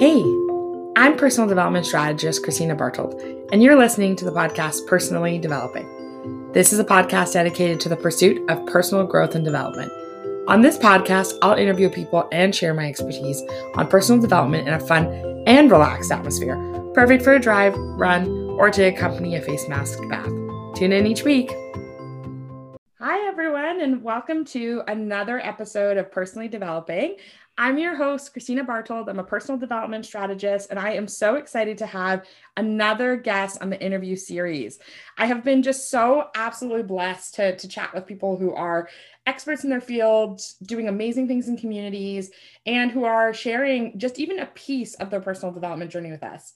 Hey, I'm personal development strategist Christina Bartold, and you're listening to the podcast Personally Developing. This is a podcast dedicated to the pursuit of personal growth and development. On this podcast, I'll interview people and share my expertise on personal development in a fun and relaxed atmosphere, perfect for a drive, run, or to accompany a face mask bath. Tune in each week. Hi, everyone, and welcome to another episode of Personally Developing. I'm your host, Christina Bartold. I'm a personal development strategist, and I am so excited to have another guest on the interview series. I have been just so absolutely blessed to, to chat with people who are experts in their field, doing amazing things in communities, and who are sharing just even a piece of their personal development journey with us.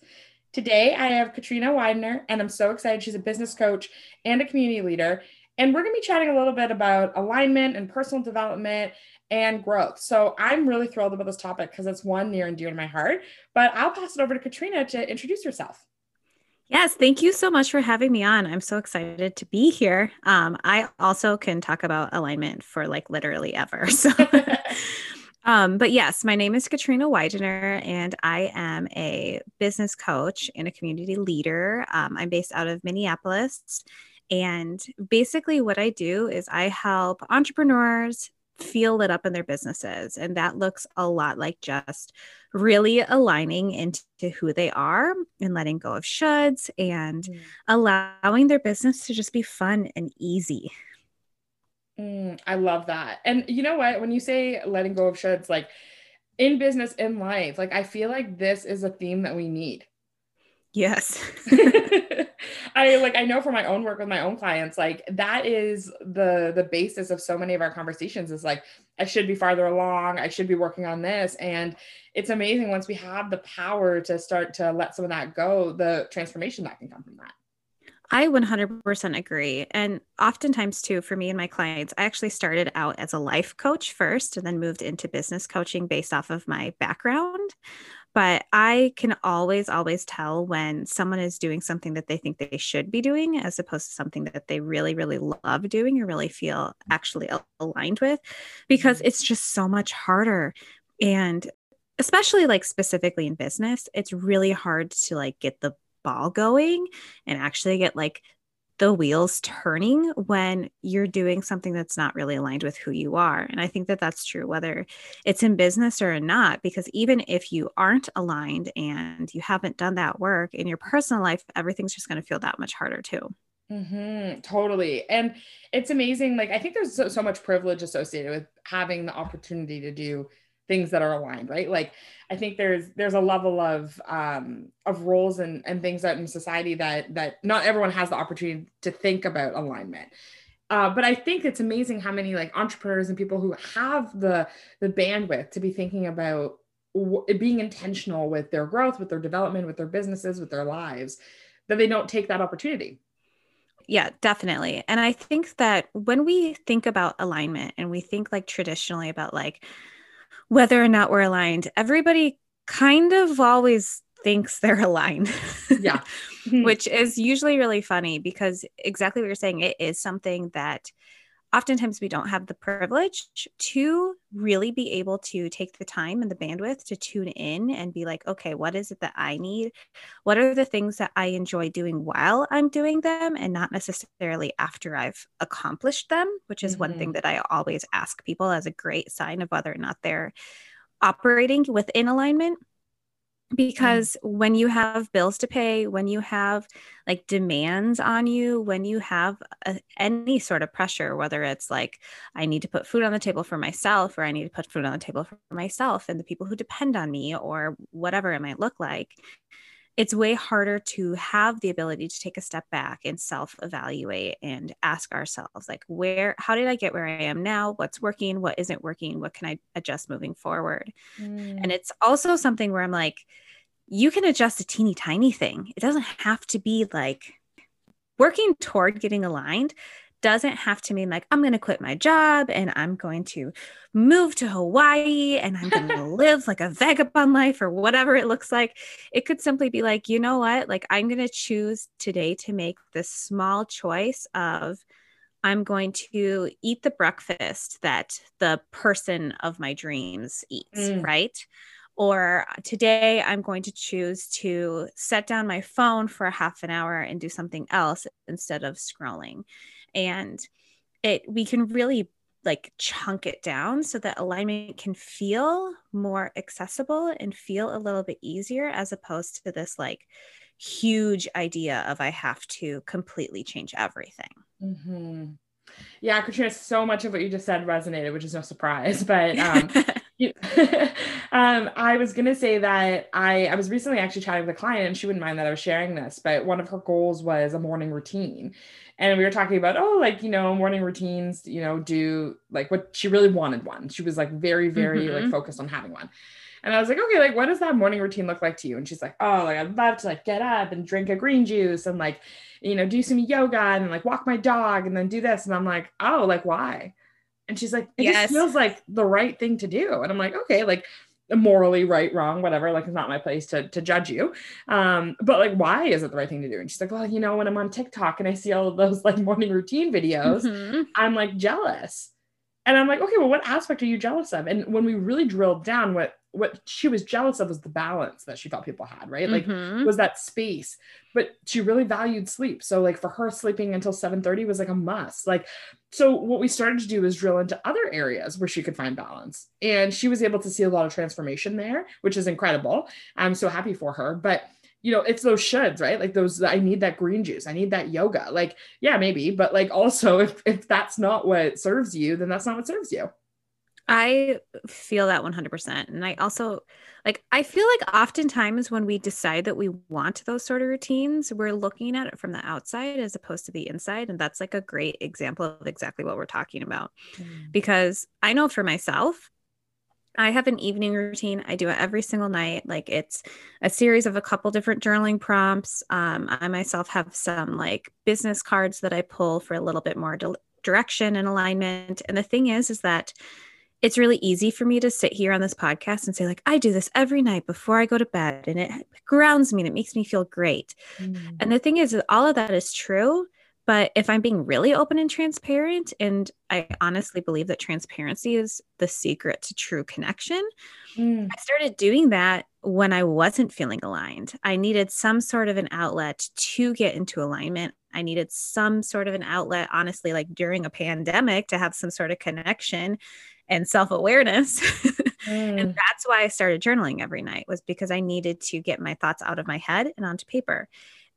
Today, I have Katrina Widener, and I'm so excited. She's a business coach and a community leader. And we're going to be chatting a little bit about alignment and personal development and growth. So I'm really thrilled about this topic because it's one near and dear to my heart. But I'll pass it over to Katrina to introduce herself. Yes, thank you so much for having me on. I'm so excited to be here. Um, I also can talk about alignment for like literally ever. So, um, but yes, my name is Katrina Widener, and I am a business coach and a community leader. Um, I'm based out of Minneapolis. And basically, what I do is I help entrepreneurs, feel lit up in their businesses. And that looks a lot like just really aligning into who they are and letting go of shoulds and mm. allowing their business to just be fun and easy. Mm, I love that. And you know what? When you say letting go of shoulds, like in business, in life, like I feel like this is a theme that we need. Yes. I like I know for my own work with my own clients, like that is the the basis of so many of our conversations is like I should be farther along, I should be working on this. And it's amazing once we have the power to start to let some of that go, the transformation that can come from that. I 100% agree. And oftentimes, too, for me and my clients, I actually started out as a life coach first and then moved into business coaching based off of my background but I can always, always tell when someone is doing something that they think they should be doing as opposed to something that they really, really love doing or really feel actually aligned with, because mm-hmm. it's just so much harder. And especially like specifically in business, it's really hard to like get the ball going and actually get like the wheels turning when you're doing something that's not really aligned with who you are. And I think that that's true, whether it's in business or not, because even if you aren't aligned and you haven't done that work in your personal life, everything's just going to feel that much harder too. Mm-hmm, totally. And it's amazing. Like, I think there's so, so much privilege associated with having the opportunity to do things that are aligned right like i think there's there's a level of um of roles and and things out in society that that not everyone has the opportunity to think about alignment uh, but I think it's amazing how many like entrepreneurs and people who have the the bandwidth to be thinking about w- being intentional with their growth, with their development, with their businesses, with their lives, that they don't take that opportunity. Yeah, definitely. And I think that when we think about alignment and we think like traditionally about like whether or not we're aligned. Everybody kind of always thinks they're aligned. Yeah. Mm-hmm. Which is usually really funny because exactly what you're saying, it is something that oftentimes we don't have the privilege to really be able to take the time and the bandwidth to tune in and be like, okay, what is it that I need? What are the things that I enjoy doing while I'm doing them and not necessarily after I've accomplished them, which is mm-hmm. one thing mm-hmm. that I always ask people as a great sign of whether or not they're operating within alignment because mm. when you have bills to pay when you have like demands on you when you have a, any sort of pressure whether it's like i need to put food on the table for myself or i need to put food on the table for myself and the people who depend on me or whatever it might look like it's way harder to have the ability to take a step back and self evaluate and ask ourselves like where how did i get where i am now what's working what isn't working what can i adjust moving forward mm. and it's also something where i'm like you can adjust a teeny tiny thing it doesn't have to be like working toward getting aligned doesn't have to mean like I'm going to quit my job and I'm going to move to Hawaii and I'm going to live like a vagabond life or whatever it looks like. It could simply be like, you know what? Like I'm going to choose today to make this small choice of I'm going to eat the breakfast that the person of my dreams eats, mm. right? Or today I'm going to choose to set down my phone for a half an hour and do something else instead of scrolling. And it we can really like chunk it down so that alignment can feel more accessible and feel a little bit easier as opposed to this like huge idea of I have to completely change everything. Mm-hmm. Yeah, Katrina, so much of what you just said resonated, which is no surprise. But um, you, um, I was gonna say that I I was recently actually chatting with a client, and she wouldn't mind that I was sharing this. But one of her goals was a morning routine, and we were talking about oh, like you know, morning routines. You know, do like what she really wanted one. She was like very very mm-hmm. like focused on having one. And I was like, okay, like what does that morning routine look like to you? And she's like, oh, like I'd love to like get up and drink a green juice and like, you know, do some yoga and like walk my dog and then do this. And I'm like, oh, like why? And she's like, it yes. just feels like the right thing to do. And I'm like, okay, like morally right, wrong, whatever. Like it's not my place to to judge you. Um, but like why is it the right thing to do? And she's like, well, you know, when I'm on TikTok and I see all of those like morning routine videos, mm-hmm. I'm like jealous. And I'm like, okay, well, what aspect are you jealous of? And when we really drilled down, what what she was jealous of was the balance that she felt people had, right? Like mm-hmm. was that space. But she really valued sleep. So like for her sleeping until 7:30 was like a must. Like so what we started to do was drill into other areas where she could find balance. And she was able to see a lot of transformation there, which is incredible. I'm so happy for her. But you know, it's those shoulds, right? Like those, I need that green juice. I need that yoga. Like, yeah, maybe, but like also if if that's not what serves you, then that's not what serves you. I feel that 100%. And I also like, I feel like oftentimes when we decide that we want those sort of routines, we're looking at it from the outside as opposed to the inside. And that's like a great example of exactly what we're talking about. Mm. Because I know for myself, I have an evening routine. I do it every single night. Like it's a series of a couple different journaling prompts. Um, I myself have some like business cards that I pull for a little bit more di- direction and alignment. And the thing is, is that it's really easy for me to sit here on this podcast and say like i do this every night before i go to bed and it grounds me and it makes me feel great mm. and the thing is that all of that is true but if i'm being really open and transparent and i honestly believe that transparency is the secret to true connection mm. i started doing that when i wasn't feeling aligned i needed some sort of an outlet to get into alignment I needed some sort of an outlet, honestly, like during a pandemic to have some sort of connection and self-awareness. Mm. and that's why i started journaling every night was because i needed to get my thoughts out of my head and onto paper.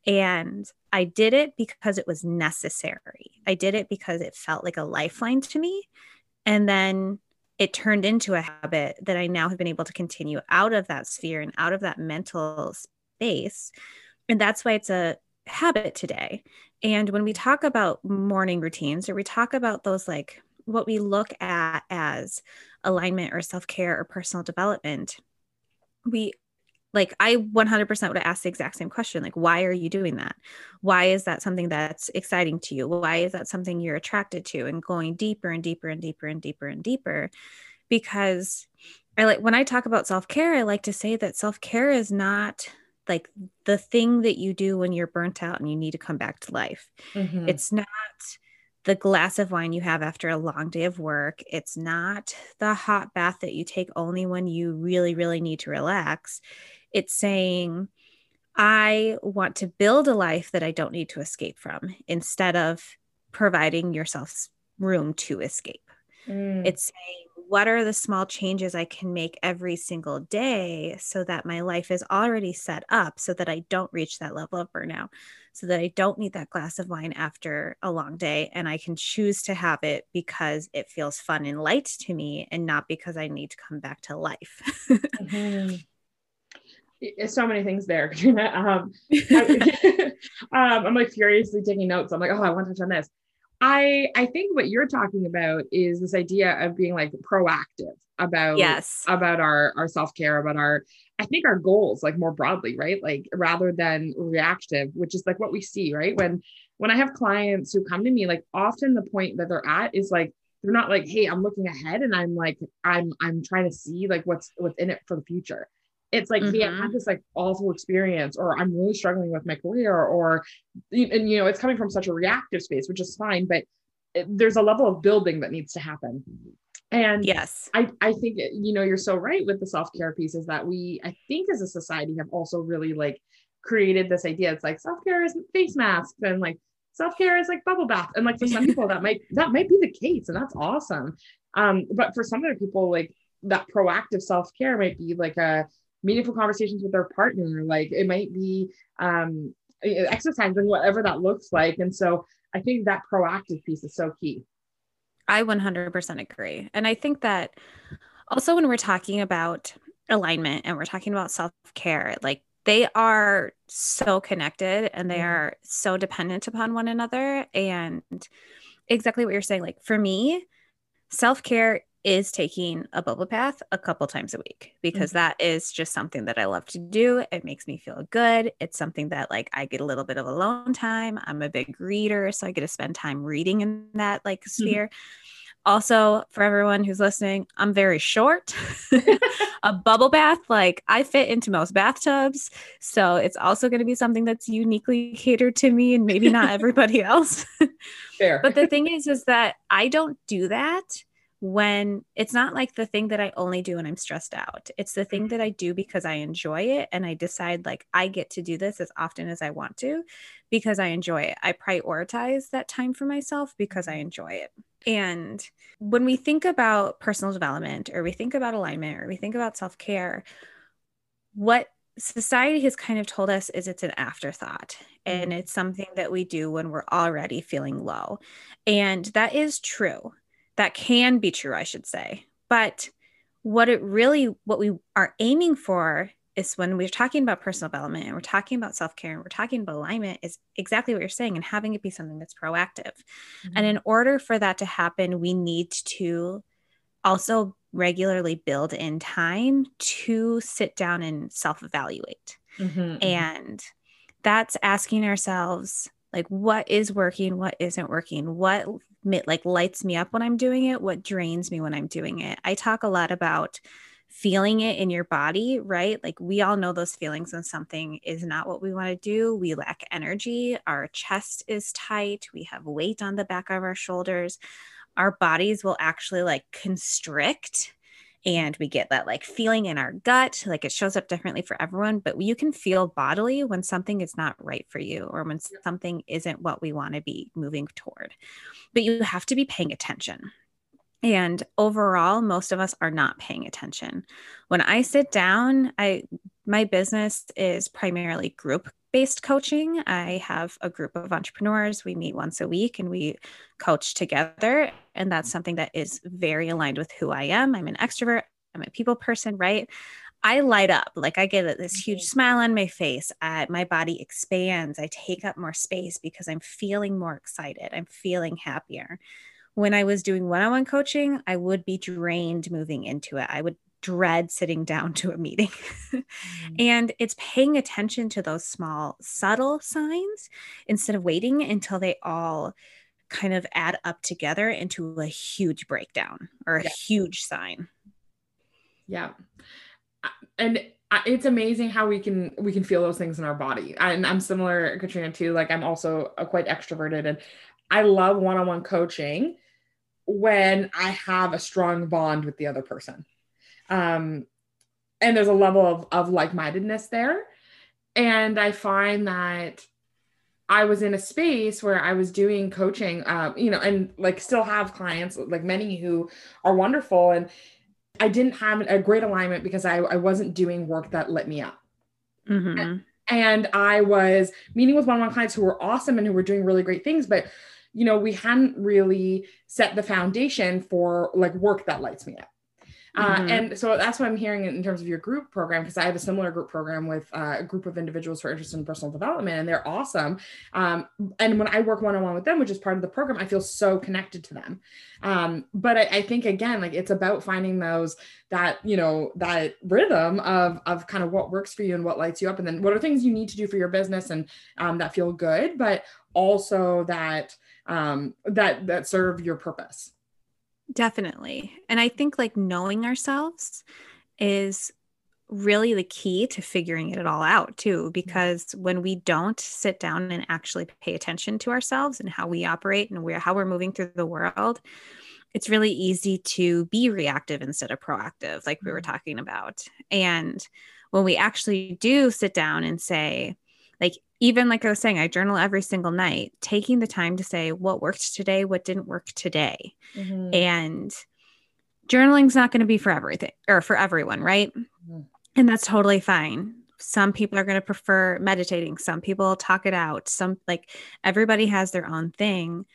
And i did it because it was necessary. I did it because it felt like a lifeline to me. And then it turned into a habit that i now have been able to continue out of that sphere and out of that mental space. And that's why it's a habit today. And when we talk about morning routines or we talk about those like what we look at as alignment or self-care or personal development we like i 100% would ask the exact same question like why are you doing that? Why is that something that's exciting to you? Why is that something you're attracted to? And going deeper and deeper and deeper and deeper and deeper. Because i like when i talk about self-care i like to say that self-care is not like the thing that you do when you're burnt out and you need to come back to life. Mm-hmm. it's not the glass of wine you have after a long day of work. It's not the hot bath that you take only when you really, really need to relax. It's saying, I want to build a life that I don't need to escape from instead of providing yourself room to escape. Mm. It's saying, what are the small changes I can make every single day so that my life is already set up so that I don't reach that level of burnout, so that I don't need that glass of wine after a long day and I can choose to have it because it feels fun and light to me and not because I need to come back to life. mm-hmm. So many things there, Um, I, um, I'm like furiously taking notes. I'm like, oh, I want to touch on this. I I think what you're talking about is this idea of being like proactive about yes. about our our self-care about our I think our goals like more broadly right? Like rather than reactive which is like what we see right? When when I have clients who come to me like often the point that they're at is like they're not like hey I'm looking ahead and I'm like I'm I'm trying to see like what's what's in it for the future it's like, mm-hmm. hey, I had this like awful experience, or I'm really struggling with my career, or and you know, it's coming from such a reactive space, which is fine, but it, there's a level of building that needs to happen. And yes, I, I think, you know, you're so right with the self care piece is that we, I think as a society have also really like created this idea. It's like self care is face masks and like self care is like bubble bath. And like for some people that might, that might be the case. And that's awesome. Um, but for some other people, like that proactive self care might be like a meaningful conversations with their partner. Like it might be um, exercising, whatever that looks like. And so I think that proactive piece is so key. I 100% agree. And I think that also when we're talking about alignment and we're talking about self care, like they are so connected and they mm-hmm. are so dependent upon one another. And exactly what you're saying, like for me, self care is taking a bubble bath a couple times a week because mm-hmm. that is just something that I love to do. It makes me feel good. It's something that like I get a little bit of alone time. I'm a big reader, so I get to spend time reading in that like mm-hmm. sphere. Mm-hmm. Also, for everyone who's listening, I'm very short. a bubble bath, like I fit into most bathtubs. So it's also going to be something that's uniquely catered to me and maybe not everybody else. Fair. but the thing is, is that I don't do that when it's not like the thing that I only do when I'm stressed out. It's the thing that I do because I enjoy it and I decide like I get to do this as often as I want to because I enjoy it. I prioritize that time for myself because I enjoy it. And when we think about personal development or we think about alignment or we think about self-care, what society has kind of told us is it's an afterthought and mm-hmm. it's something that we do when we're already feeling low. And that is true that can be true, I should say. But what it really, what we are aiming for is when we're talking about personal development and we're talking about self care and we're talking about alignment, is exactly what you're saying and having it be something that's proactive. Mm-hmm. And in order for that to happen, we need to also regularly build in time to sit down and self evaluate. Mm-hmm, mm-hmm. And that's asking ourselves, like, what is working? What isn't working? What like lights me up when I'm doing it, what drains me when I'm doing it. I talk a lot about feeling it in your body, right? Like we all know those feelings when something is not what we want to do. We lack energy, our chest is tight, we have weight on the back of our shoulders. Our bodies will actually like constrict and we get that like feeling in our gut like it shows up differently for everyone but you can feel bodily when something is not right for you or when something isn't what we want to be moving toward but you have to be paying attention. And overall most of us are not paying attention. When i sit down i my business is primarily group based coaching. I have a group of entrepreneurs. We meet once a week and we coach together. And that's something that is very aligned with who I am. I'm an extrovert, I'm a people person, right? I light up. Like I get this huge mm-hmm. smile on my face. Uh, my body expands. I take up more space because I'm feeling more excited. I'm feeling happier. When I was doing one on one coaching, I would be drained moving into it. I would dread sitting down to a meeting. mm. And it's paying attention to those small, subtle signs instead of waiting until they all kind of add up together into a huge breakdown or a yeah. huge sign. Yeah. And it's amazing how we can we can feel those things in our body. And I'm similar, Katrina, too. Like I'm also a quite extroverted and I love one-on-one coaching when I have a strong bond with the other person um, and there's a level of, of like-mindedness there. And i find that i was in a space where i was doing coaching um, you know and like still have clients like many who are wonderful. And i didn't have a great alignment because i, I wasn't doing work that lit me up. Mm-hmm. and, and i was meeting with one of my clients who were awesome and who were doing really great things but you know we hadn't really set the foundation for like work that lights me up uh, mm-hmm. and so that's what I'm hearing in terms of your group program, because I have a similar group program with uh, a group of individuals who are interested in personal development, and they're awesome. Um, and when I work one on one with them, which is part of the program, I feel so connected to them. Um, but I, I, think again, like it's about finding those that you know that rhythm of of kind of what works for you and what lights you up, and then what are things you need to do for your business and um, that feel good, but also that um, that that serve your purpose. Definitely. And I think like knowing ourselves is really the key to figuring it all out too because when we don't sit down and actually pay attention to ourselves and how we operate and where how we're moving through the world it's really easy to be reactive instead of proactive, like we were mm-hmm. talking about. And when we actually do sit down and say, like, even like I was saying, I journal every single night, taking the time to say what worked today, what didn't work today. Mm-hmm. And journaling's not going to be for everything or for everyone, right? Mm-hmm. And that's totally fine. Some people are going to prefer meditating, some people talk it out, some like everybody has their own thing.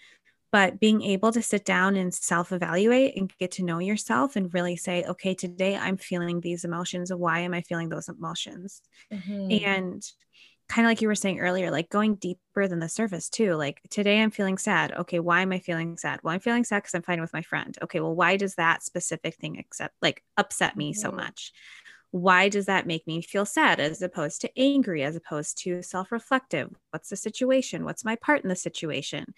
But being able to sit down and self evaluate and get to know yourself and really say, okay, today I'm feeling these emotions. Why am I feeling those emotions? Mm-hmm. And kind of like you were saying earlier, like going deeper than the surface too. Like today I'm feeling sad. Okay, why am I feeling sad? Well, I'm feeling sad because I'm fighting with my friend. Okay, well, why does that specific thing accept like upset me so much? Why does that make me feel sad as opposed to angry, as opposed to self reflective? What's the situation? What's my part in the situation?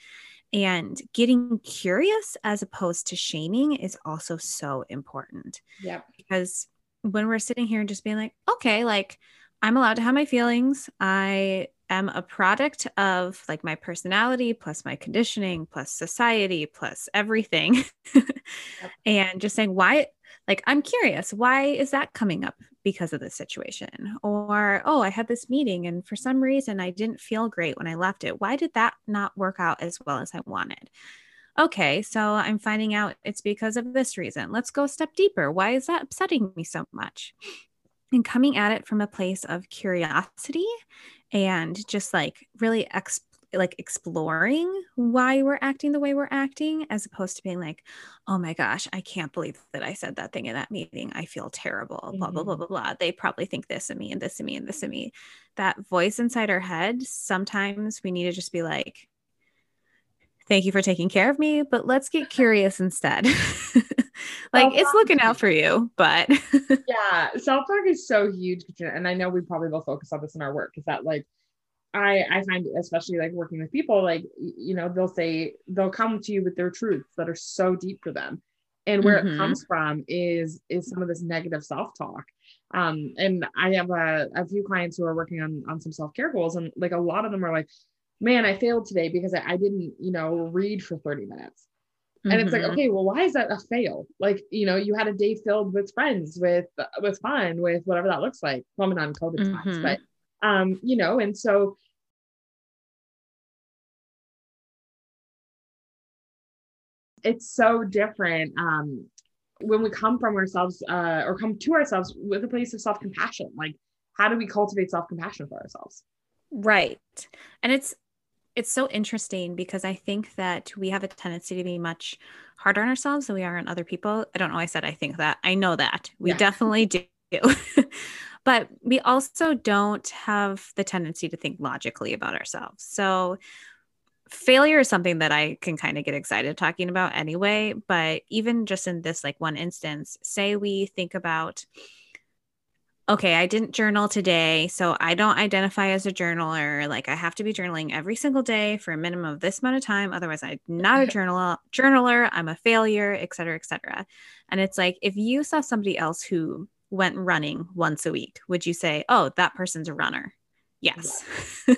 And getting curious as opposed to shaming is also so important. Yeah. Because when we're sitting here and just being like, okay, like I'm allowed to have my feelings. I am a product of like my personality plus my conditioning plus society plus everything. yep. And just saying why like I'm curious, why is that coming up because of this situation? Or oh, I had this meeting and for some reason I didn't feel great when I left it. Why did that not work out as well as I wanted? Okay, so I'm finding out it's because of this reason. Let's go a step deeper. Why is that upsetting me so much? And coming at it from a place of curiosity and just like really ex- like exploring why we're acting the way we're acting as opposed to being like oh my gosh i can't believe that i said that thing in that meeting. I feel terrible mm-hmm. blah blah blah blah blah. They probably think this of me and this of me and this of me. That voice inside our head sometimes we need to just be like thank you for taking care of me but let's get curious instead like it's looking out for you but yeah self-talk is so huge and i know we probably will focus on this in our work is that like i i find especially like working with people like you know they'll say they'll come to you with their truths that are so deep for them. And where mm-hmm. it comes from is is some of this negative self-talk um and i have a, a few clients who are working on on some self-care goals and like a lot of them are like man i failed today because i, I didn't you know read for 30 minutes and mm-hmm. it's like, mm-hmm. okay, well, why is that a fail? Like, you know, you had a day filled with friends, with with fun, with whatever that looks like. Well, on COVID mm-hmm. times, but um, you know, and so it's so different um when we come from ourselves uh or come to ourselves with a place of self-compassion. Like, how do we cultivate self-compassion for ourselves? Right. And it's it's so interesting because I think that we have a tendency to be much harder on ourselves than we are on other people. I don't know. I said I think that. I know that we yeah. definitely do. but we also don't have the tendency to think logically about ourselves. So failure is something that I can kind of get excited talking about anyway. But even just in this like one instance, say we think about okay, I didn't journal today, so I don't identify as a journaler. Like I have to be journaling every single day for a minimum of this amount of time. Otherwise, I'm not a journal journaler. I'm a failure, et cetera, et cetera. And it's like if you saw somebody else who went running once a week, would you say, "Oh, that person's a runner"? Yes. Yeah.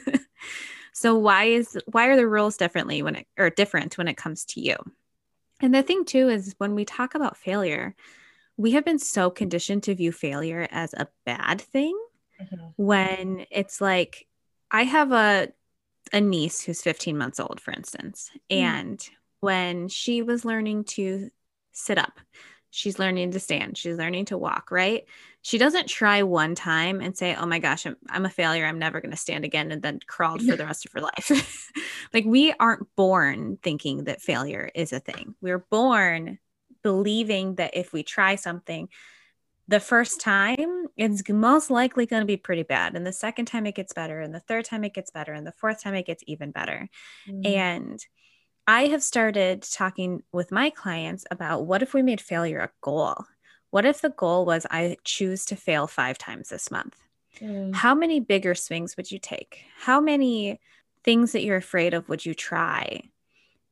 so why is why are the rules differently when it or different when it comes to you? And the thing too is when we talk about failure, we have been so conditioned to view failure as a bad thing mm-hmm. when it's like I have a a niece who's 15 months old for instance mm-hmm. and when she was learning to sit up she's learning to stand she's learning to walk right she doesn't try one time and say oh my gosh i'm, I'm a failure i'm never going to stand again and then crawled for the rest of her life like we aren't born thinking that failure is a thing we're born believing that if we try something the first time it's most likely going to be pretty bad and the second time it gets better and the third time it gets better and the fourth time it gets even better. Mm. and i have started talking with my clients about what if we made failure a goal? What if the goal was i choose to fail five times this month? Mm. how many bigger swings would you take? How many things that you're afraid of would you try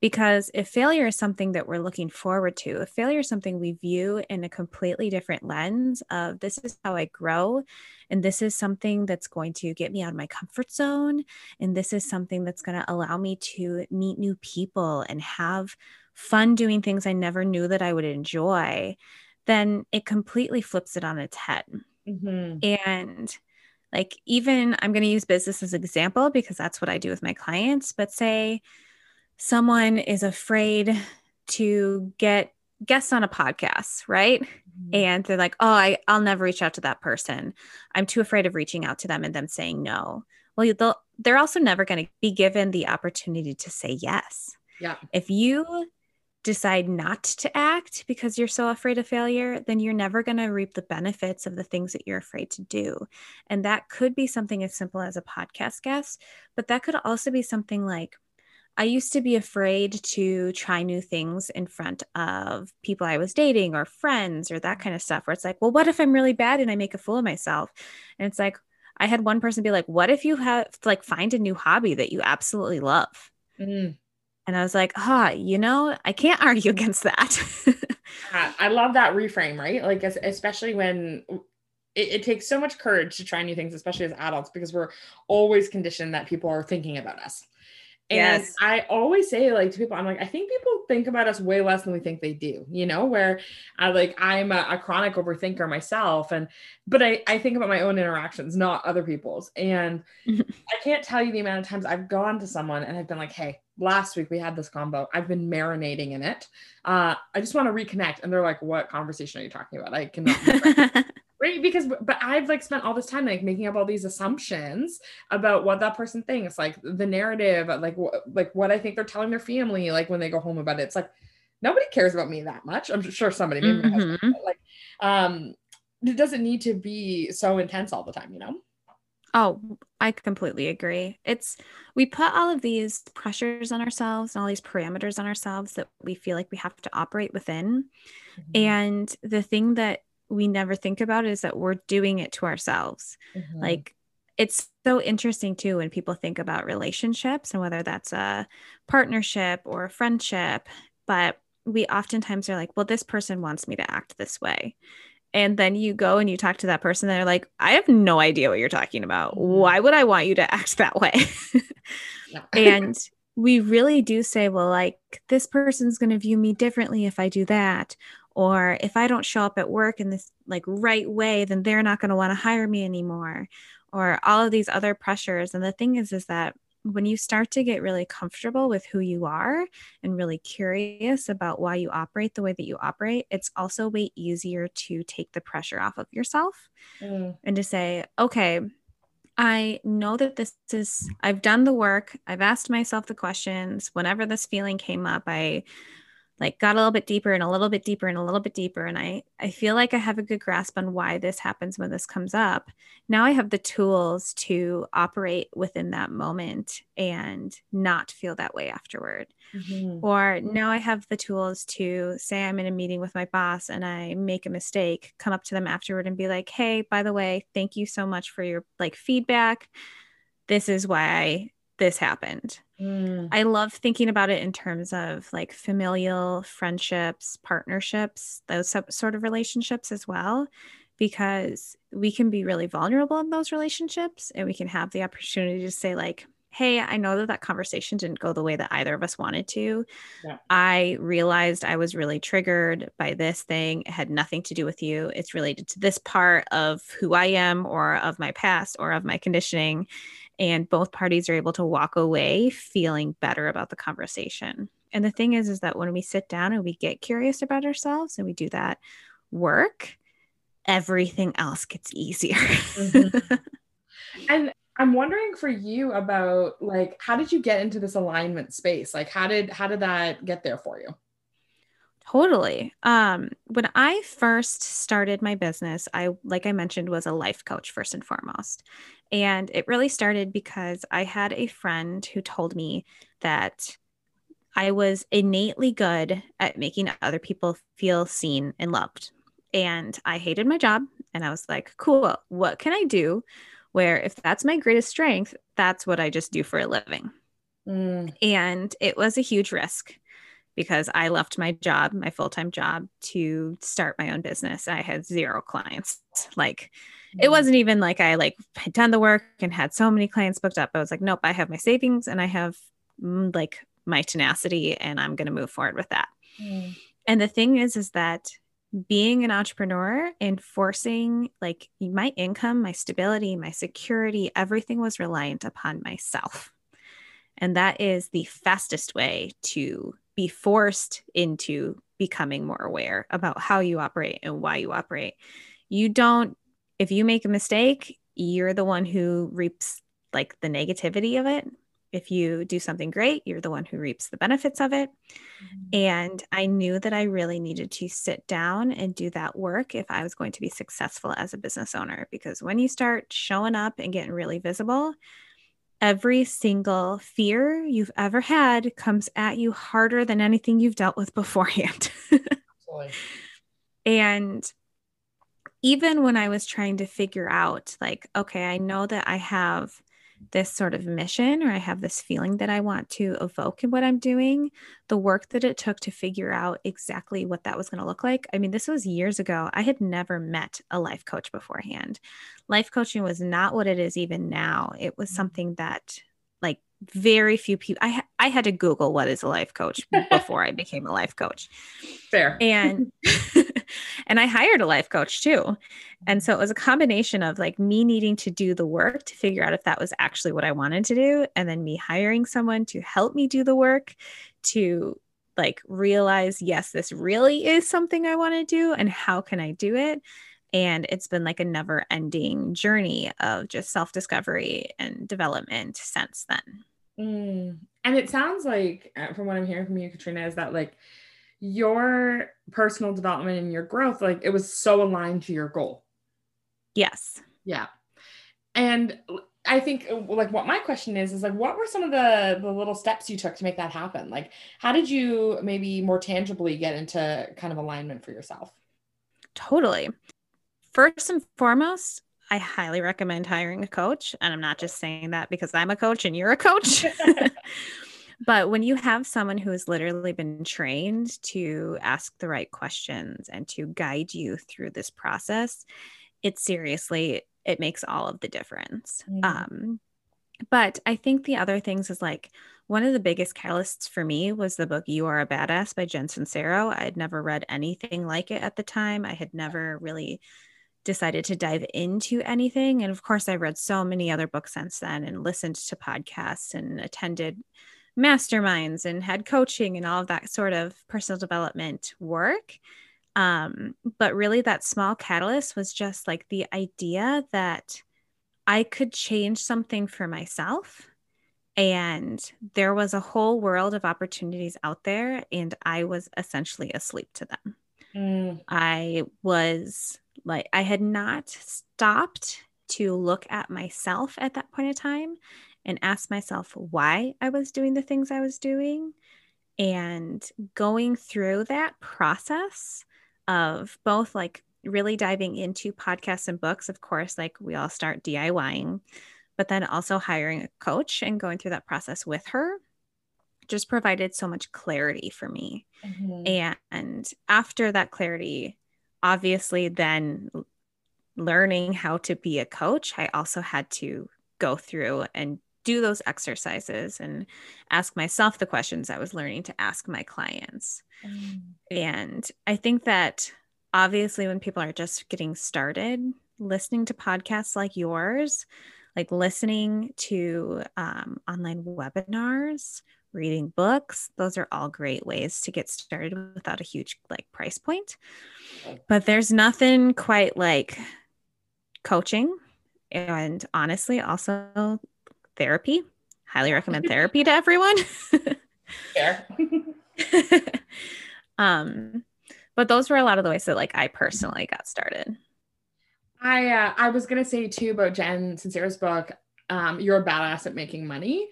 because if failure is something that we're looking forward to, if failure is something we view in a completely different lens of this is how I grow, and this is something that's going to get me out of my comfort zone, and this is something that's going to allow me to meet new people and have fun doing things I never knew that I would enjoy, then it completely flips it on its head. Mm-hmm. And like, even I'm going to use business as an example because that's what I do with my clients. But say someone is afraid to get guests on a podcast, right? Mm-hmm. And they're like, oh, I, I'll never reach out to that person. I'm too afraid of reaching out to them and them saying no. Well, they'll, they're also never going to be given the opportunity to say yes. Yeah. If you decide not to act because you're so afraid of failure, then you're never going to reap the benefits of the things that you're afraid to do. And that could be something as simple as a podcast guest, but that could also be something like I used to be afraid to try new things in front of people I was dating or friends or that kind of stuff, where it's like, well, what if I'm really bad and I make a fool of myself? And it's like, I had one person be like, what if you have like find a new hobby that you absolutely love? Mm. And I was like, ah, oh, you know, I can't argue against that. I love that reframe, right? Like, especially when it, it, takes so much courage to try new things, especially as adults, because we're always conditioned that people are thinking about us. And yes. I always say like to people, I'm like, I think people think about us way less than we think they do, you know, where I like I'm a, a chronic overthinker myself. And but I, I think about my own interactions, not other people's. And I can't tell you the amount of times I've gone to someone and I've been like, hey, last week we had this combo. I've been marinating in it. Uh, I just want to reconnect. And they're like, what conversation are you talking about? I cannot right because but i've like spent all this time like making up all these assumptions about what that person thinks like the narrative like what like what i think they're telling their family like when they go home about it it's like nobody cares about me that much i'm sure somebody maybe mm-hmm. like um it doesn't need to be so intense all the time you know Oh, I completely agree. It's we put all of these pressures on ourselves and all these parameters on ourselves that we feel like we have to operate within. Mm-hmm. And the thing that we never think about is that we're doing it to ourselves. Mm-hmm. Like it's so interesting too when people think about relationships and whether that's a partnership or a friendship, but we oftentimes are like, well, this person wants me to act this way. And then you go and you talk to that person, they're like, I have no idea what you're talking about. Mm-hmm. Why would I want you to act that way? and we really do say, well, like, this person's going to view me differently if I do that or if i don't show up at work in this like right way then they're not going to want to hire me anymore or all of these other pressures and the thing is is that when you start to get really comfortable with who you are and really curious about why you operate the way that you operate, it's also way easier to take the pressure off of yourself mm. and to say, okay, I know that this is, I've done the work, I've asked myself the questions. Whenever this feeling came up, I like got a little bit deeper and a little bit deeper and a little bit deeper and i i feel like i have a good grasp on why this happens when this comes up. Now i have the tools to operate within that moment and not feel that way afterward. Mm-hmm. or now i have the tools to say i'm in a meeting with my boss and i make a mistake come up to them afterward and be like hey by the way thank you so much for your like feedback. This is why I, this happened Mm. I love thinking about it in terms of like familial friendships, partnerships, those sort of relationships as well, because we can be really vulnerable in those relationships and we can have the opportunity to say, like, hey, I know that that conversation didn't go the way that either of us wanted to. Yeah. I realized I was really triggered by this thing. It had nothing to do with you. It's related to this part of who I am or of my past or of my conditioning and both parties are able to walk away feeling better about the conversation. And the thing is is that when we sit down and we get curious about ourselves and we do that work, everything else gets easier. mm-hmm. And I'm wondering for you about like how did you get into this alignment space? Like how did how did that get there for you? Totally. Um, when I first started my business, I, like I mentioned, was a life coach first and foremost. And it really started because I had a friend who told me that I was innately good at making other people feel seen and loved. And I hated my job. And I was like, cool, what can I do where if that's my greatest strength, that's what I just do for a living? Mm. And it was a huge risk because I left my job, my full time job, to start my own business. I had zero clients. Like, it wasn't even like I like had done the work and had so many clients booked up. I was like, nope, I have my savings and I have mm, like my tenacity and I'm going to move forward with that. Mm. And the thing is, is that being an entrepreneur and forcing like my income, my stability, my security, everything was reliant upon myself. And that is the fastest way to be forced into becoming more aware about how you operate and why you operate. You don't, if you make a mistake, you're the one who reaps like the negativity of it. If you do something great, you're the one who reaps the benefits of it. Mm-hmm. And I knew that I really needed to sit down and do that work if I was going to be successful as a business owner. Because when you start showing up and getting really visible, every single fear you've ever had comes at you harder than anything you've dealt with beforehand. and even when I was trying to figure out, like, okay, I know that I have this sort of mission or I have this feeling that I want to evoke in what I'm doing, the work that it took to figure out exactly what that was going to look like. I mean, this was years ago. I had never met a life coach beforehand. Life coaching was not what it is even now. It was mm. something that very few people I I had to google what is a life coach before I became a life coach. Fair. And and I hired a life coach too. And so it was a combination of like me needing to do the work to figure out if that was actually what I wanted to do and then me hiring someone to help me do the work to like realize yes this really is something I want to do and how can I do it? And it's been like a never ending journey of just self discovery and development since then. Mm. And it sounds like, uh, from what I'm hearing from you, Katrina, is that like your personal development and your growth, like it was so aligned to your goal. Yes. Yeah. And I think uh, like what my question is is like what were some of the the little steps you took to make that happen? Like how did you maybe more tangibly get into kind of alignment for yourself? Totally first and foremost, I highly recommend hiring a coach. And I'm not just saying that because I'm a coach and you're a coach. but when you have someone who has literally been trained to ask the right questions and to guide you through this process, it seriously it makes all of the difference. Mm-hmm. Um, but I think the other things is like one of the biggest catalysts for me was the book You Are a Badass by Jen Sincero. I had never read anything like it at the time. I had never really decided to dive into anything. And of course, I've read so many other books since then and listened to podcasts and attended masterminds and had coaching and all of that sort of personal development work. Um, but really, that small catalyst was just like the idea that I could change something for myself. And there was a whole world of opportunities out there, and I was essentially asleep to them. Mm. I was like I had not stopped to look at myself at that point in time and ask myself why I was doing the things I was doing. And going through that process of both like really diving into podcasts and books, of course, like we all start DIYing, but then also hiring a coach and going through that process with her just provided so much clarity for me. Mm-hmm. And after that clarity, obviously then learning how to be a coach, I also had to go through and do those exercises and ask myself the questions I was learning to ask my clients. Mm. And I think that obviously, when people are just getting started, listening to podcasts like yours, like listening to um, online webinars, reading books those are all great ways to get started without a huge like price point. But there's nothing quite like coaching and honestly also therapy. Highly recommend therapy to everyone. Fair. um but those were a lot of the ways that like i personally got started i uh, i was gonna say too about jen sincero's book um you're a badass at making money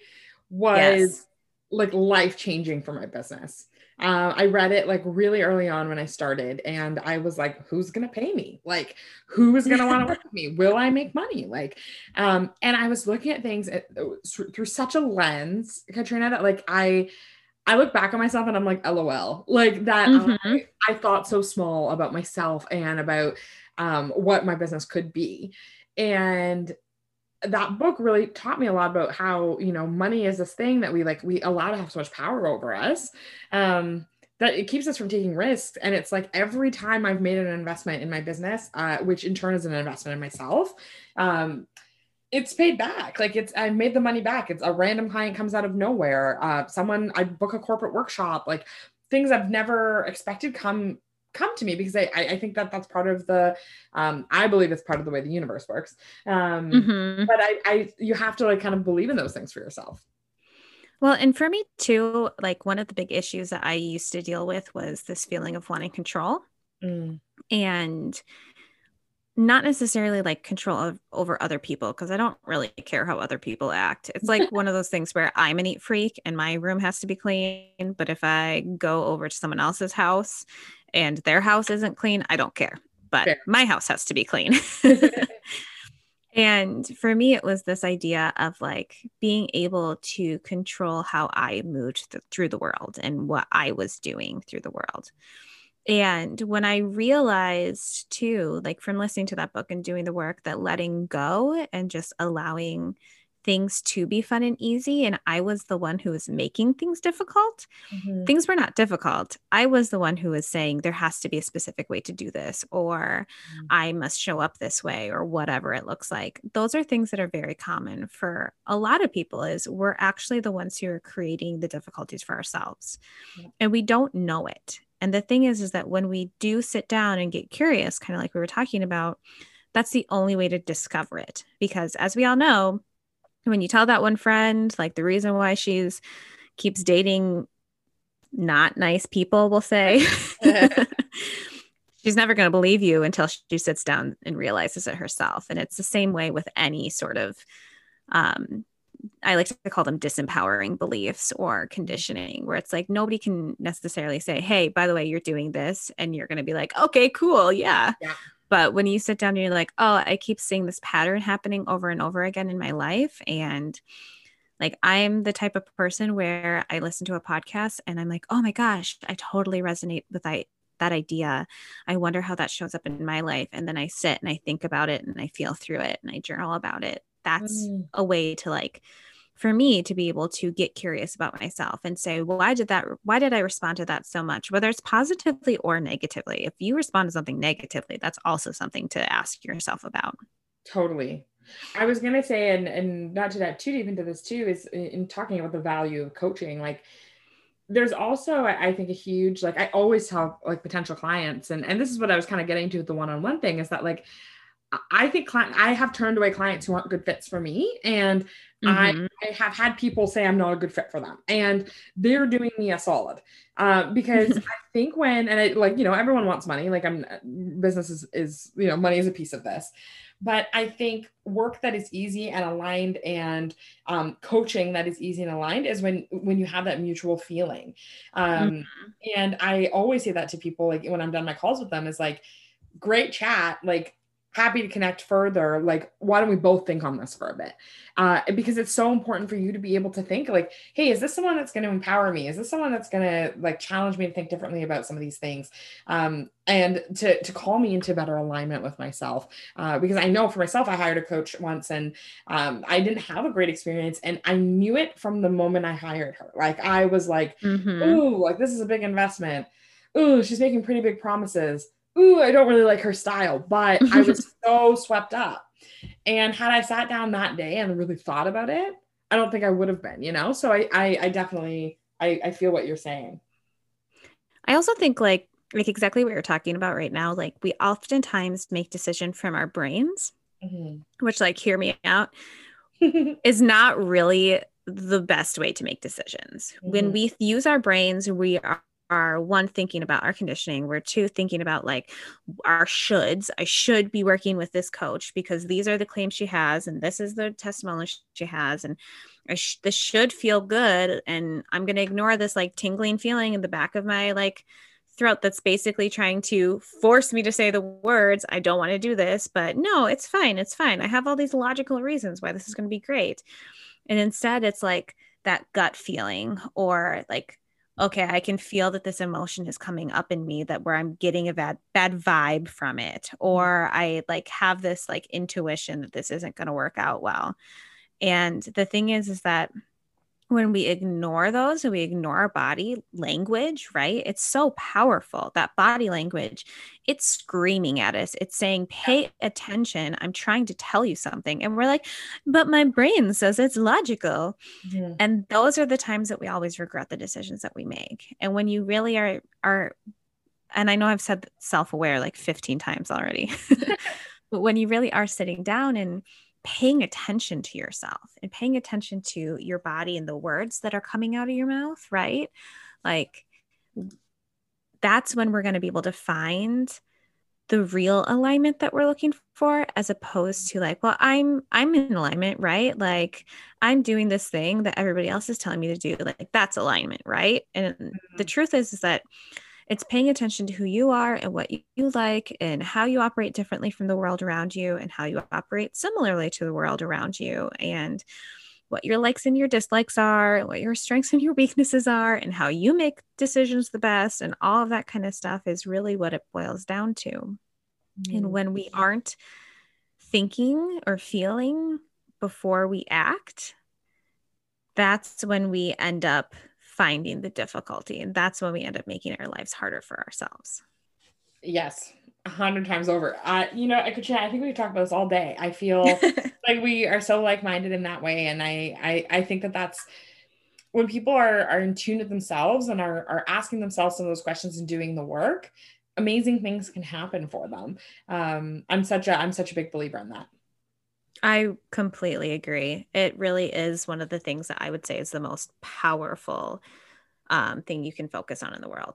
was yes like life changing for my business. Uh, I read it like really early on when I started, and I was like, "Who's gonna pay me? Like, who is gonna want to work with me? Will I make money?" Like, um, and I was looking at things at, uh, through such a lens, Katrina, that like I, I look back on myself and I'm like, "LOL," like that. Mm-hmm. I, I, thought so small about myself and about um, what my business could be, and that book really taught me a lot about how you know money is this thing that we like we allow to have so much power over us um that it keeps us from taking risks. And it's like every time i've made an investment in my business uh, which in turn is an investment in myself um it's paid back. Like it's i made the money back. It's a random client comes out of nowhere. Uh someone i book a corporate workshop. Like things i've never expected come come to me because I, I think that that's part of the um, I believe it's part of the way the universe works. Um, mm-hmm. But I, I you have to like kind of believe in those things for yourself. Well, and for me too, like one of the big issues that I used to deal with was this feeling of wanting control. Mm. And not necessarily like control of, over other people because I don't really care how other people act. It's like one of those things where I'm a neat freak and my room has to be clean. But if I go over to someone else's house and their house isn't clean, I don't care. But Fair. my house has to be clean. and for me, it was this idea of like being able to control how I moved th- through the world and what I was doing through the world. And when I realized too, like from listening to that book and doing the work, that letting go and just allowing things to be fun and easy, and I was the one who was making things difficult, mm-hmm. things were not difficult. I was the one who was saying there has to be a specific way to do this, or mm-hmm. I must show up this way, or whatever it looks like. Those are things that are very common for a lot of people, is we're actually the ones who are creating the difficulties for ourselves. Yeah. And we don't know it. And the thing is, is that when we do sit down and get curious, kind of like we were talking about, that's the only way to discover it. Because as we all know, when you tell that one friend, like the reason why she's keeps dating not nice people, we'll say, she's never going to believe you until she sits down and realizes it herself. And it's the same way with any sort of um, I like to call them disempowering beliefs or conditioning, where it's like nobody can necessarily say, Hey, by the way, you're doing this. And you're going to be like, Okay, cool. Yeah. yeah. But when you sit down and you're like, Oh, I keep seeing this pattern happening over and over again in my life. And like, I'm the type of person where I listen to a podcast and I'm like, Oh my gosh, I totally resonate with I, that idea. I wonder how that shows up in my life. And then I sit and I think about it and I feel through it and I journal about it that's mm. a way to like for me to be able to get curious about myself and say well, why did that why did i respond to that so much? Whether it's positively or negatively if you respond to something negatively that's also something to ask yourself about. Totally. I was going to say and and not to dive too deep into this too is in talking about the value of coaching like there's also i think a huge like i always tell like potential clients and and this is what i was kind of getting to with the one-on-one thing is that like I think client, I have turned away clients who aren't good fits for me. And mm-hmm. I, I, have had people say I'm not a good fit for them. And they're doing me a solid. Uh, because I think when, and I like, you know, everyone wants money. Like I'm business is, is, you know, money is a piece of this. But I think work that is easy and aligned and um, coaching that is easy and aligned is when when you have that mutual feeling. Um, mm-hmm. And I always say that to people, like when I'm done my calls with them, is like, great chat. Like happy to connect further like why don't we both think on this for a bit? Uh, because it's so important for you to be able to think like hey is this someone that's going to empower me? Is this someone that's going to like challenge me to think differently about some of these things? Um, and to, to call me into better alignment with myself. Uh, because i know for myself i hired a coach once and um, i didn't have a great experience and i knew it from the moment i hired her. Like i was like mm-hmm. ooh like this is a big investment. Ooh she's making pretty big promises ooh, I don't really like her style, but I was so swept up. And had I sat down that day and really thought about it, I don't think I would have been, you know? So I, I, I definitely, I, I feel what you're saying. I also think like, like exactly what you're talking about right now, like we oftentimes make decision from our brains, mm-hmm. which like, hear me out, is not really the best way to make decisions. Mm-hmm. When we use our brains, we are are one thinking about our conditioning we're two thinking about like our shoulds. I should be working with this coach because these are the claims she has and this is the testimony she has and sh- this should feel good and i'm going to ignore this like tingling feeling in the back of my like throat that's basically trying to force me to say the words i don't want to do this but no it's fine it's fine. I have all these logical reasons why this is going to be great. And instead it's like that gut feeling or like okay, I can feel that this emotion is coming up in me that where I'm getting a bad bad vibe from it mm-hmm. or I like have this like intuition that this isn't going to work out well. And the thing is is that when we ignore those and we ignore our body language, right? It's so powerful. That body language, it's screaming at us. It's saying, pay attention. I'm trying to tell you something. And we're like, but my brain says it's logical. Mm-hmm. And those are the times that we always regret the decisions that we make. And when you really are, are, and I know I've said self aware like 15 times already, but when you really are sitting down and paying attention to yourself and paying attention to your body and the words that are coming out of your mouth, right? Like that's when we're going to be able to find the real alignment that we're looking for as opposed to like well i'm i'm in alignment right like i'm doing this thing that everybody else is telling me to do like that's alignment right and mm-hmm. the truth is is that it's paying attention to who you are and what you like and how you operate differently from the world around you and how you operate similarly to the world around you and what your likes and your dislikes are, what your strengths and your weaknesses are, and how you make decisions the best. And all of that kind of stuff is really what it boils down to. Mm-hmm. And when we aren't thinking or feeling before we act, that's when we end up finding the difficulty. And that's when we end up making our lives harder for ourselves. Yes, a hundred times over. Uh, you know, I could chat. I think we could talk about this all day. I feel like we are so like-minded in that way. And I, I, I think that that's when people are, are in tune with themselves and are, are asking themselves some of those questions and doing the work, amazing things can happen for them. Um, I'm such a, I'm such a big believer in that. I completely agree. It really is one of the things that I would say is the most powerful um, thing you can focus on in the world.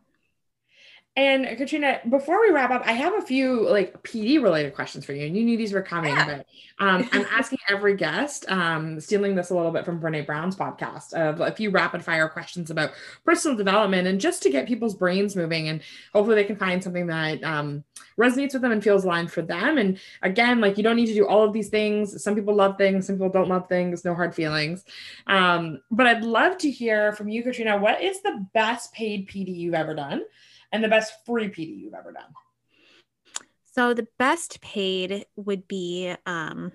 And Katrina, before we wrap up, I have a few like PD related questions for you. And you knew these were coming, yeah. but um, I'm asking every guest, um, stealing this a little bit from Brene Brown's podcast, of a few rapid fire questions about personal development and just to get people's brains moving. And hopefully they can find something that um, resonates with them and feels aligned for them. And again, like you don't need to do all of these things. Some people love things, some people don't love things, no hard feelings. Um, but I'd love to hear from you, Katrina, what is the best paid PD you've ever done? And the best free PD you've ever done? So the best paid would be um,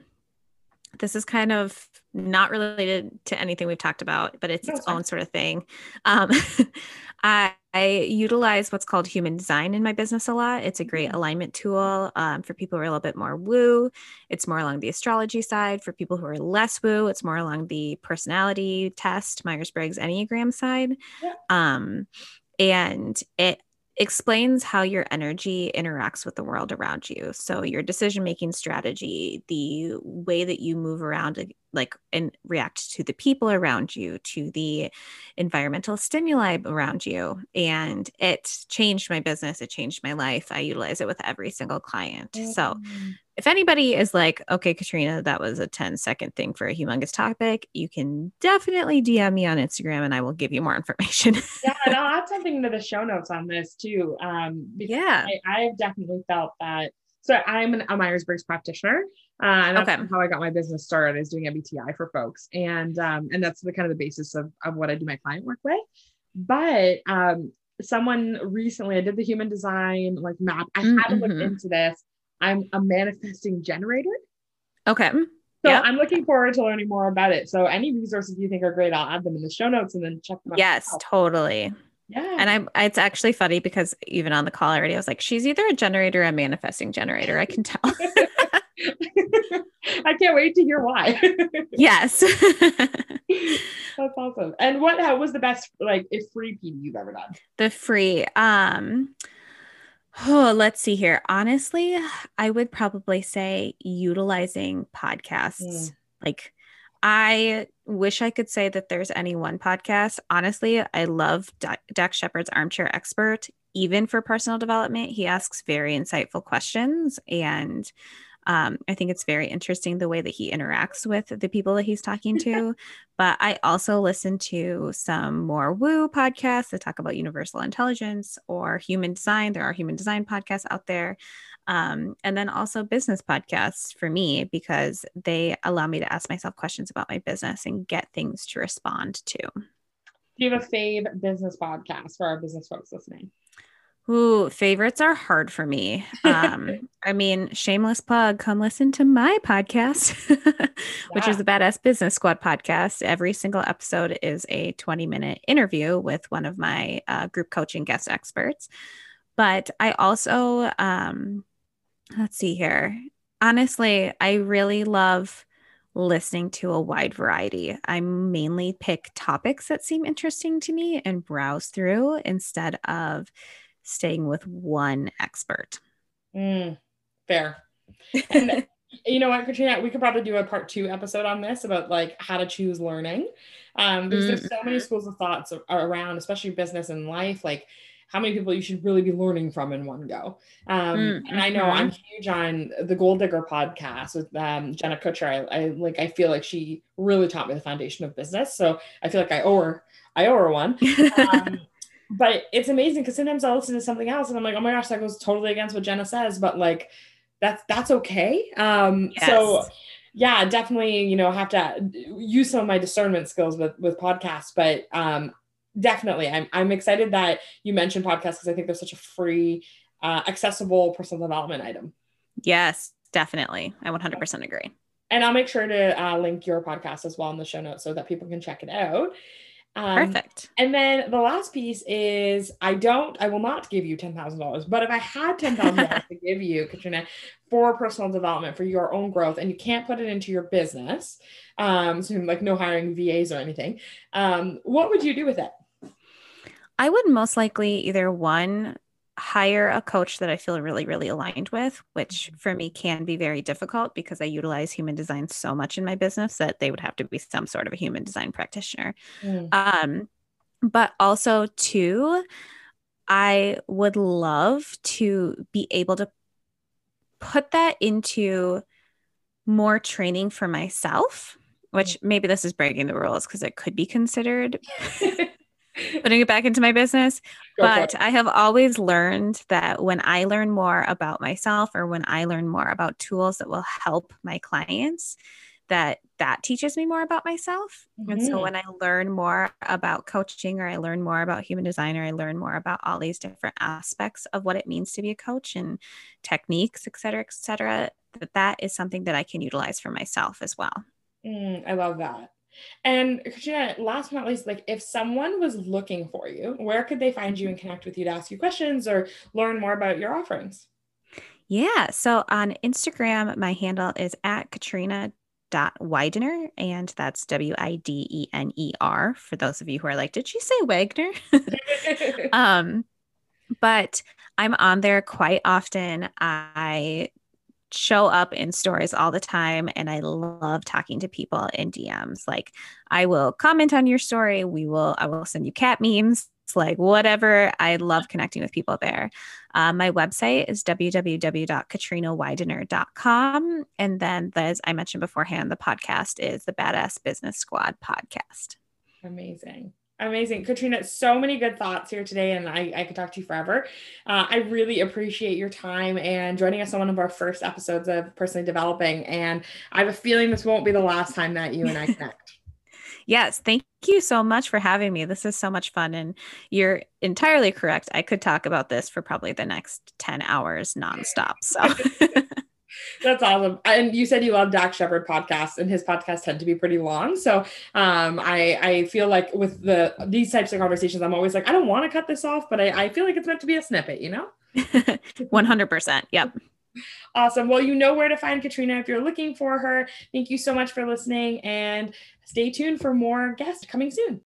this is kind of not related to anything we've talked about, but it's no, its own sort of thing. Um, I, I, utilize what's called human design in my business a lot. It's a great mm-hmm. alignment tool um, for people who are a little bit more woo. It's more along the astrology side. For people who are less woo, it's more along the personality test, Myers Briggs Enneagram side. Yeah. Um, and it explains how your energy interacts with the world around you. So, your decision making strategy, the way that you move around, like, and react to the people around you, to the environmental stimuli around you. And it changed my business, it changed my life. I utilize it with every single client. Mm-hmm. So, if anybody is like, okay, Katrina, that was a 10 second thing for a humongous topic, you can definitely DM me on Instagram and I will give you more information. yeah, and I'll add something to the show notes on this too. Um, yeah, I, have definitely felt that. So I'm an, a Myers Briggs practitioner. Uh, and that's okay. how I got my business started is doing MBTI for folks. And um, and that's the kind of the basis of, of what I do my client work with. But um, someone recently, I did the human design like map. I mm-hmm. had to look mm-hmm. into this I'm a manifesting generator. Okay. So yep. I'm looking forward to learning more about it. So any resources you think are great, I'll add them in the show notes and then check them out. Yes, totally. Yeah. And I it's actually funny because even on the call already, I was like, she's either a generator or a manifesting generator. I can tell. I can't wait to hear why. yes. That's awesome. And what was the best like if free PD you've ever done? The free. Um Oh, let's see here. Honestly, I would probably say utilizing podcasts. Mm. Like, I wish I could say that there's any one podcast. Honestly, I love Dax Shepard's Armchair Expert, even for personal development. He asks very insightful questions and um, I think it's very interesting the way that he interacts with the people that he's talking to. but I also listen to some more woo podcasts that talk about universal intelligence or human design. There are human design podcasts out there. Um, and then also business podcasts for me because they allow me to ask myself questions about my business and get things to respond to. Do you have a fave business podcast for our business folks listening? Ooh, favorites are hard for me. Um, I mean, shameless plug, come listen to my podcast, which is the Badass Business Squad podcast. Every single episode is a 20 minute interview with one of my uh, group coaching guest experts. But I also, um, let's see here. Honestly, I really love listening to a wide variety. I mainly pick topics that seem interesting to me and browse through instead of staying with one expert. Mm, fair. And you know what, Katrina, we could probably do a part two episode on this about like how to choose learning. Um, because mm-hmm. there's so many schools of thoughts around, especially business and life, like how many people you should really be learning from in one go. Um, mm-hmm. And I know I'm huge on the Goal Digger podcast with um, Jenna Kutcher. I, I, like, I feel like she really taught me the foundation of business. So I feel like I owe her, I owe her one. Um, but it's amazing because sometimes I'll listen to something else and I'm like, oh my gosh, that goes totally against what Jenna says, but like that's that's okay. Um, yes. so yeah, definitely, you know, have to use some of my discernment skills with with podcasts, but um, definitely, I'm I'm excited that you mentioned podcasts because I think they're such a free, uh, accessible personal development item. Yes, definitely, I 100% agree. And I'll make sure to uh, link your podcast as well in the show notes so that people can check it out. Um, Perfect. And then the last piece is I don't, I will not give you $10,000, but if I had $10,000 to give you, Katrina, for personal development, for your own growth, and you can't put it into your business, um, so like no hiring VAs or anything, um, what would you do with it? I would most likely either one, hire a coach that I feel really, really aligned with, which mm-hmm. for me can be very difficult because I utilize human design so much in my business that they would have to be some sort of a human design practitioner. Mm. Um, but also, too, I would love to be able to put that into more training for myself, which mm. maybe this is breaking the rules because it could be considered putting it back into my business. Go but I have always learned that when I learn more about myself or when I learn more about tools that will help my clients, that that teaches me more about myself. Mm-hmm. And so mm-hmm. when I learn more about coaching or I learn more about human design or I learn more about all these different aspects of what it means to be a coach and techniques, et cetera, et cetera, that that is something that I can utilize for myself as well. Mm, I love that. And Katrina, last but not least, like if someone was looking for you, where could they find you and connect with you to ask you questions or learn more about your offerings? Yeah. So on Instagram, my handle is at Katrina dot Widener, and that's W I D E N E R. For those of you who are like, did she say Wagner? um, but I'm on there quite often. I show up in stories all the time and I love talking to people in DMs. Like I will comment on your story, we will I will send you cat memes, like whatever. I love connecting with people there. Uh, my website is www.katrinawidener.com. And then, as I mentioned beforehand, the podcast is the Badass Business Squad podcast. Amazing. Amazing. Katrina, so many good thoughts here today, and I, I could talk to you forever. Uh, I really appreciate your time and joining us on one of our first episodes of Personally Developing. And I have a feeling this won't be the last time that you and I connect. yes. Thank you so much for having me. This is so much fun. And you're entirely correct. I could talk about this for probably the next 10 hours nonstop. So. That's awesome. And you said you love Dax Shepard podcasts, and his podcasts tend to be pretty long. So um, I I feel like with the these types of conversations, I'm always like, I don't want to cut this off, but I, I feel like it's meant to be a snippet, you know? 100%. Yep. Awesome. Well, you know where to find Katrina if you're looking for her. Thank you so much for listening and stay tuned for more guests coming soon.